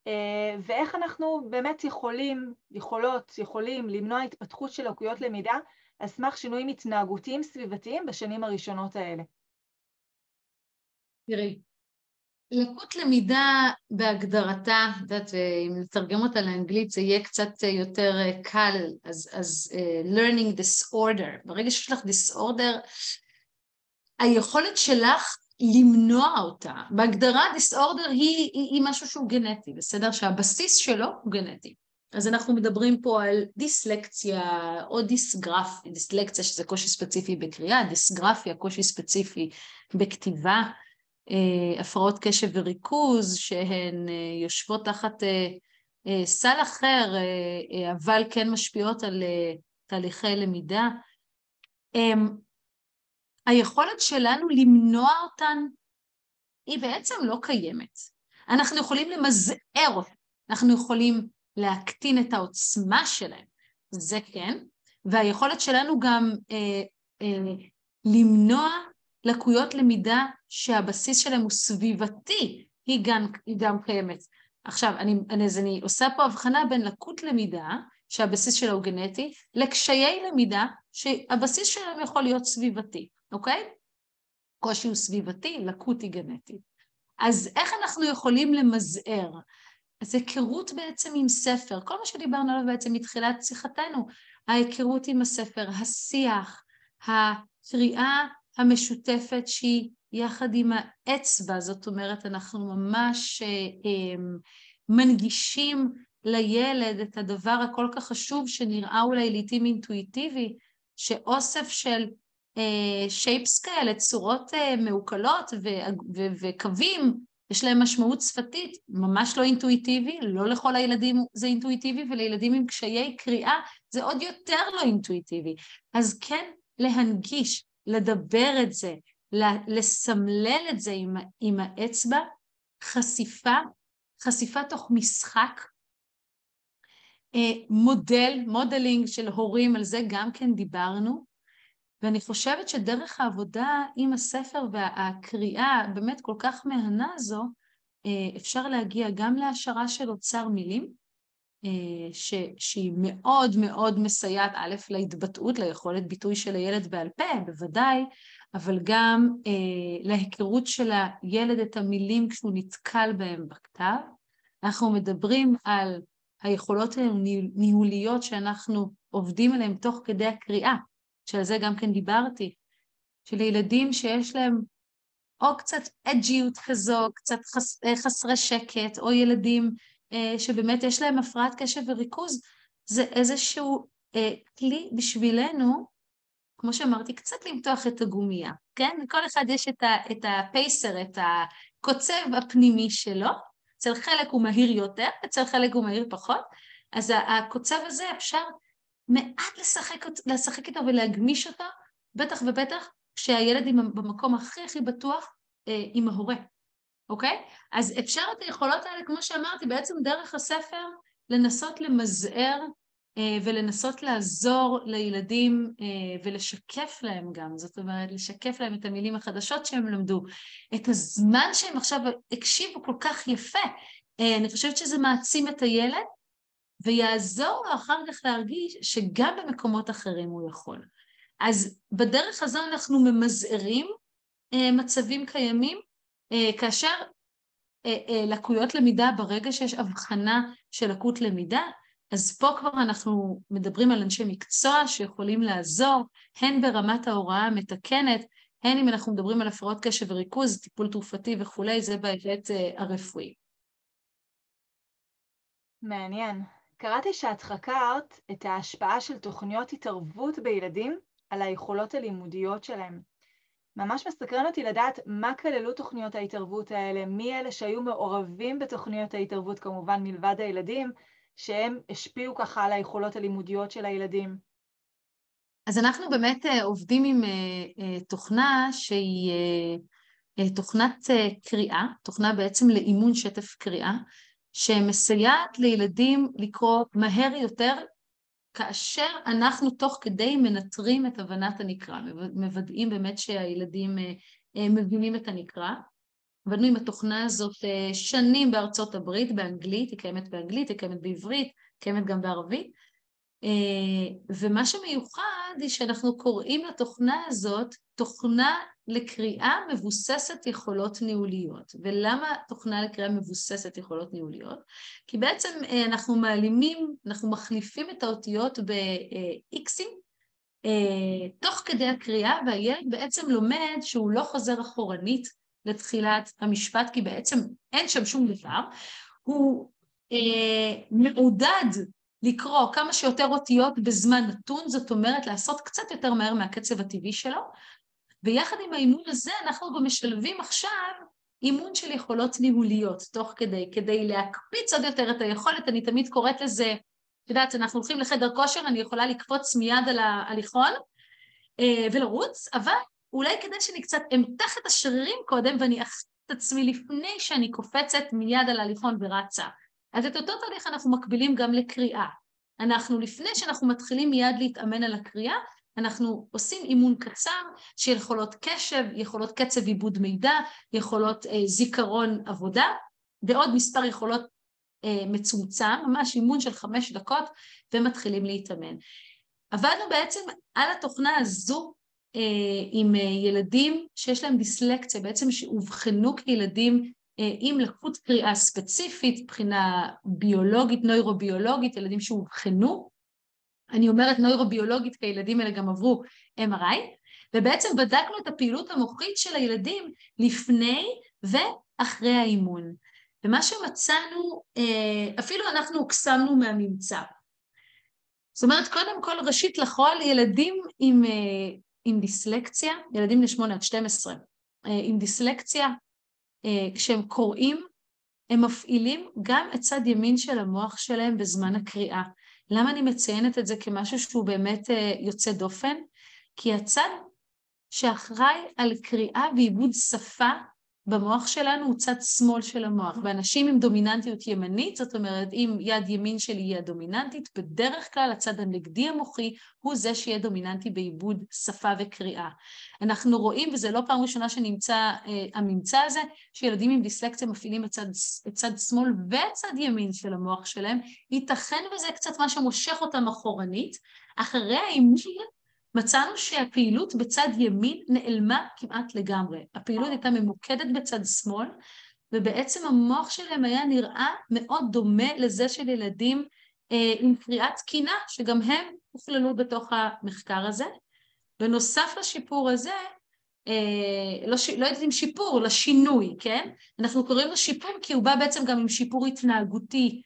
אה, ואיך אנחנו באמת יכולים, יכולות, יכולים למנוע התפתחות של לקויות למידה על סמך שינויים התנהגותיים סביבתיים בשנים הראשונות האלה. תראי, לקות למידה בהגדרתה, את יודעת, אם נתרגם אותה לאנגלית זה יהיה קצת יותר אה, קל, אז, אז uh, learning disorder, ברגע שיש לך disorder, היכולת שלך למנוע אותה, בהגדרה disorder היא, היא, היא משהו שהוא גנטי, בסדר? שהבסיס שלו הוא גנטי. אז אנחנו מדברים פה על דיסלקציה או דיסגרפיה, דיסלקציה שזה קושי ספציפי בקריאה, דיסגרפיה, קושי ספציפי בכתיבה, אה, הפרעות קשב וריכוז שהן אה, יושבות תחת אה, סל אחר אבל כן משפיעות על תהליכי למידה. אמ, היכולת שלנו למנוע אותן היא בעצם לא קיימת. אנחנו יכולים למזער אותן, אנחנו יכולים להקטין את העוצמה שלהן, זה כן, והיכולת שלנו גם אה, אה, למנוע לקויות למידה שהבסיס שלהם הוא סביבתי, היא גם, היא גם קיימת. עכשיו, אני, אני, אז אני עושה פה הבחנה בין לקות למידה, שהבסיס שלה הוא גנטי, לקשיי למידה, שהבסיס שלהם יכול להיות סביבתי, אוקיי? קושי הוא סביבתי, לקות היא גנטית. אז איך אנחנו יכולים למזער? אז היכרות בעצם עם ספר, כל מה שדיברנו עליו בעצם מתחילת שיחתנו, ההיכרות עם הספר, השיח, הקריאה המשותפת שהיא יחד עם האצבע, זאת אומרת אנחנו ממש אה, אה, מנגישים לילד את הדבר הכל כך חשוב שנראה אולי לעיתים אינטואיטיבי, שאוסף של שייפס אה, כאלה, צורות מעוקלות וקווים, יש להם משמעות שפתית, ממש לא אינטואיטיבי, לא לכל הילדים זה אינטואיטיבי, ולילדים עם קשיי קריאה זה עוד יותר לא אינטואיטיבי. אז כן להנגיש, לדבר את זה, לסמלל את זה עם, עם האצבע, חשיפה, חשיפה תוך משחק, אה, מודל, modeling של הורים, על זה גם כן דיברנו, ואני חושבת שדרך העבודה עם הספר והקריאה באמת כל כך מהנה הזו, אה, אפשר להגיע גם להעשרה של אוצר מילים, ש, שהיא מאוד מאוד מסייעת א' להתבטאות, ליכולת ביטוי של הילד בעל פה, בוודאי, אבל גם אה, להיכרות של הילד את המילים כשהוא נתקל בהם בכתב. אנחנו מדברים על היכולות הניהוליות שאנחנו עובדים עליהן תוך כדי הקריאה, שעל זה גם כן דיברתי, של ילדים שיש להם או קצת אג'יות כזו, קצת חס, אה, חסרי שקט, או ילדים אה, שבאמת יש להם הפרעת קשב וריכוז, זה איזשהו אה, כלי בשבילנו, כמו שאמרתי, קצת למתוח את הגומייה, כן? לכל אחד יש את, ה, את הפייסר, את הקוצב הפנימי שלו, אצל חלק הוא מהיר יותר, אצל חלק הוא מהיר פחות, אז הקוצב הזה אפשר מעט לשחק, לשחק איתו ולהגמיש אותו, בטח ובטח כשהילד במקום הכי הכי בטוח אה, עם ההורה. אוקיי? אז אפשר את היכולות האלה, כמו שאמרתי, בעצם דרך הספר לנסות למזער אה, ולנסות לעזור לילדים אה, ולשקף להם גם, זאת אומרת, לשקף להם את המילים החדשות שהם למדו, את הזמן שהם עכשיו הקשיבו כל כך יפה. אה, אני חושבת שזה מעצים את הילד ויעזור לו אחר כך להרגיש שגם במקומות אחרים הוא יכול. אז בדרך הזו אנחנו ממזערים מצבים קיימים, כאשר לקויות למידה ברגע שיש הבחנה של לקות למידה, אז פה כבר אנחנו מדברים על אנשי מקצוע שיכולים לעזור, הן ברמת ההוראה המתקנת, הן אם אנחנו מדברים על הפרעות קשב וריכוז, טיפול תרופתי וכולי, זה בהיבט הרפואי. מעניין. קראתי שאת חקרת את ההשפעה של תוכניות התערבות בילדים על היכולות הלימודיות שלהם. ממש מסקרן אותי לדעת מה כללו תוכניות ההתערבות האלה, מי אלה שהיו מעורבים בתוכניות ההתערבות, כמובן מלבד הילדים, שהם השפיעו ככה על היכולות הלימודיות של הילדים. אז אנחנו באמת אה, עובדים עם אה, אה, תוכנה שהיא תוכנת קריאה, תוכנה בעצם לאימון שטף קריאה, שמסייעת לילדים לקרוא מהר יותר כאשר אנחנו תוך כדי מנטרים את הבנת הנקרא, מוודאים באמת שהילדים מבינים את הנקרא. עבדנו עם התוכנה הזאת שנים בארצות הברית, באנגלית, היא קיימת באנגלית, היא קיימת בעברית, קיימת גם בערבית, ומה שמיוחד היא שאנחנו קוראים לתוכנה הזאת תוכנה לקריאה מבוססת יכולות ניהוליות. ולמה תוכנה לקריאה מבוססת יכולות ניהוליות? כי בעצם אה, אנחנו מעלימים, אנחנו מחליפים את האותיות ב-Xים אה, תוך כדי הקריאה, והילד בעצם לומד שהוא לא חוזר אחורנית לתחילת המשפט, כי בעצם אין שם שום דבר, הוא אה, מעודד לקרוא כמה שיותר אותיות בזמן נתון, זאת אומרת לעשות קצת יותר מהר מהקצב הטבעי שלו, ויחד עם האימון הזה אנחנו גם משלבים עכשיו אימון של יכולות ניהוליות תוך כדי, כדי להקפיץ עוד יותר את היכולת, אני תמיד קוראת לזה, את יודעת, אנחנו הולכים לחדר כושר, אני יכולה לקפוץ מיד על ההליכון אה, ולרוץ, אבל אולי כדי שאני קצת אמתח את השרירים קודם ואני אחת את עצמי לפני שאני קופצת מיד על ההליכון ורצה. אז את אותו תהליך אנחנו מקבילים גם לקריאה. אנחנו, לפני שאנחנו מתחילים מיד להתאמן על הקריאה, אנחנו עושים אימון קצר של יכולות קשב, יכולות קצב עיבוד מידע, יכולות אה, זיכרון עבודה, ועוד מספר יכולות אה, מצומצם, ממש אימון של חמש דקות, ומתחילים להתאמן. עבדנו בעצם על התוכנה הזו אה, עם אה, ילדים שיש להם דיסלקציה, בעצם שאובחנו כילדים אה, עם לקות קריאה ספציפית, מבחינה ביולוגית, נוירוביולוגית, ילדים שאובחנו. אני אומרת נוירוביולוגית כי הילדים האלה גם עברו MRI, ובעצם בדקנו את הפעילות המוחית של הילדים לפני ואחרי האימון. ומה שמצאנו, אה, אפילו אנחנו הוקסמנו מהממצא. זאת אומרת, קודם כל, ראשית לכל, ילדים עם, אה, עם דיסלקציה, ילדים בני 8 עד 12, עם דיסלקציה, אה, כשהם קוראים, הם מפעילים גם את צד ימין של המוח שלהם בזמן הקריאה. למה אני מציינת את זה כמשהו שהוא באמת אה, יוצא דופן? כי הצד שאחראי על קריאה ועיבוד שפה במוח שלנו הוא צד שמאל של המוח. באנשים עם דומיננטיות ימנית, זאת אומרת אם יד ימין שלי היא הדומיננטית, בדרך כלל הצד הנגדי המוחי הוא זה שיהיה דומיננטי בעיבוד שפה וקריאה. אנחנו רואים, וזה לא פעם ראשונה שנמצא אה, הממצא הזה, שילדים עם דיסלקציה מפעילים את צד, את צד שמאל וצד ימין של המוח שלהם, ייתכן וזה קצת מה שמושך אותם אחורנית, אחרי האימון מצאנו שהפעילות בצד ימין נעלמה כמעט לגמרי. הפעילות הייתה ממוקדת בצד שמאל, ובעצם המוח שלהם היה נראה מאוד דומה לזה של ילדים אה, עם קריאת תקינה, שגם הם הוכללו בתוך המחקר הזה. בנוסף לשיפור הזה, אה, לא, לא יודעת אם שיפור, לשינוי, כן? אנחנו קוראים לו שיפור כי הוא בא בעצם גם עם שיפור התנהגותי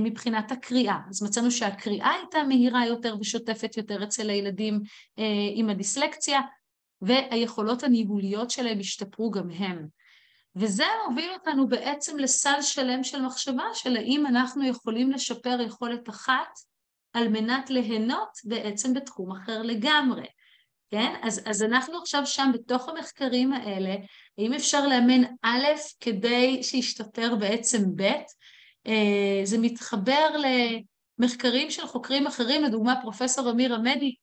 מבחינת הקריאה. אז מצאנו שהקריאה הייתה מהירה יותר ושוטפת יותר אצל הילדים אה, עם הדיסלקציה, והיכולות הניהוליות שלהם השתפרו גם הם. וזה הוביל אותנו בעצם לסל שלם של מחשבה של האם אנחנו יכולים לשפר יכולת אחת על מנת ליהנות בעצם בתחום אחר לגמרי. כן? אז, אז אנחנו עכשיו שם בתוך המחקרים האלה, האם אפשר לאמן א' כדי שישתפר בעצם ב', אה, זה מתחבר למחקרים של חוקרים אחרים, לדוגמה פרופסור אמיר עמדי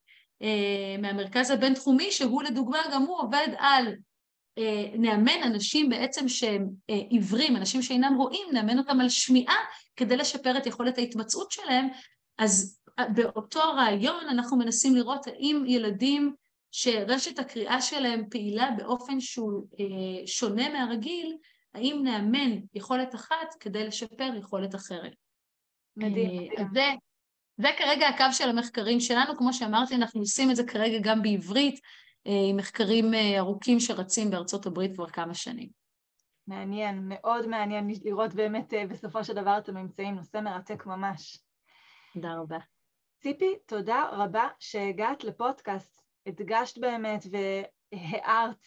אה, מהמרכז הבינתחומי, שהוא לדוגמה גם הוא עובד על אה, נאמן אנשים בעצם שהם עיוורים, אנשים שאינם רואים, נאמן אותם על שמיעה כדי לשפר את יכולת ההתמצאות שלהם, אז באותו הרעיון אנחנו מנסים לראות האם ילדים שרשת הקריאה שלהם פעילה באופן שהוא שונה מהרגיל, האם נאמן יכולת אחת כדי לשפר יכולת אחרת. מדהים. אז זה, זה כרגע הקו של המחקרים שלנו, כמו שאמרתי, אנחנו עושים את זה כרגע גם בעברית, עם מחקרים ארוכים שרצים בארצות הברית כבר כמה שנים. מעניין, מאוד מעניין לראות באמת בסופו של דבר את הממצאים, נושא מרתק ממש. תודה רבה. ציפי, תודה רבה שהגעת לפודקאסט. הדגשת באמת והארת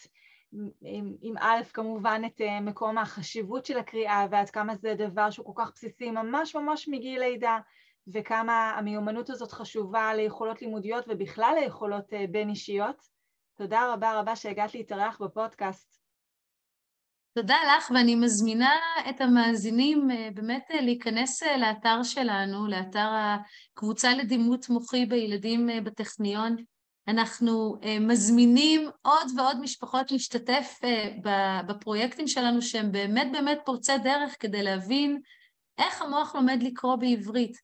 עם, עם א' כמובן את מקום החשיבות של הקריאה ועד כמה זה דבר שהוא כל כך בסיסי ממש ממש מגיל לידה וכמה המיומנות הזאת חשובה ליכולות לימודיות ובכלל ליכולות בין אישיות. תודה רבה רבה שהגעת להתארח בפודקאסט. תודה לך, ואני מזמינה את המאזינים באמת להיכנס לאתר שלנו, לאתר הקבוצה לדימות מוחי בילדים בטכניון. אנחנו מזמינים עוד ועוד משפחות להשתתף בפרויקטים שלנו שהם באמת באמת פורצי דרך כדי להבין איך המוח לומד לקרוא בעברית.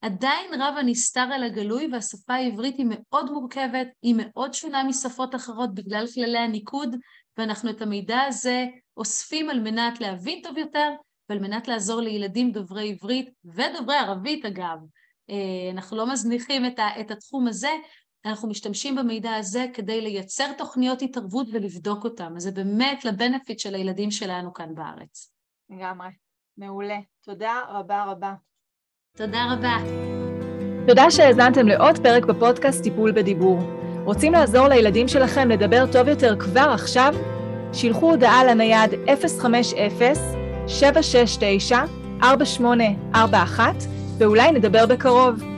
עדיין רב הנסתר על הגלוי והשפה העברית היא מאוד מורכבת, היא מאוד שונה משפות אחרות בגלל כללי הניקוד, ואנחנו את המידע הזה אוספים על מנת להבין טוב יותר ועל מנת לעזור לילדים דוברי עברית ודוברי ערבית אגב. אנחנו לא מזניחים את התחום הזה, אנחנו משתמשים במידע הזה כדי לייצר תוכניות התערבות ולבדוק אותם, אז זה באמת לבנפיט של הילדים שלנו כאן בארץ. לגמרי, מעולה. תודה רבה רבה. תודה רבה. תודה שהאזנתם לעוד פרק בפודקאסט טיפול בדיבור. רוצים לעזור לילדים שלכם לדבר טוב יותר כבר עכשיו? שילחו הודעה לנייד 050-769-4841 ואולי נדבר בקרוב.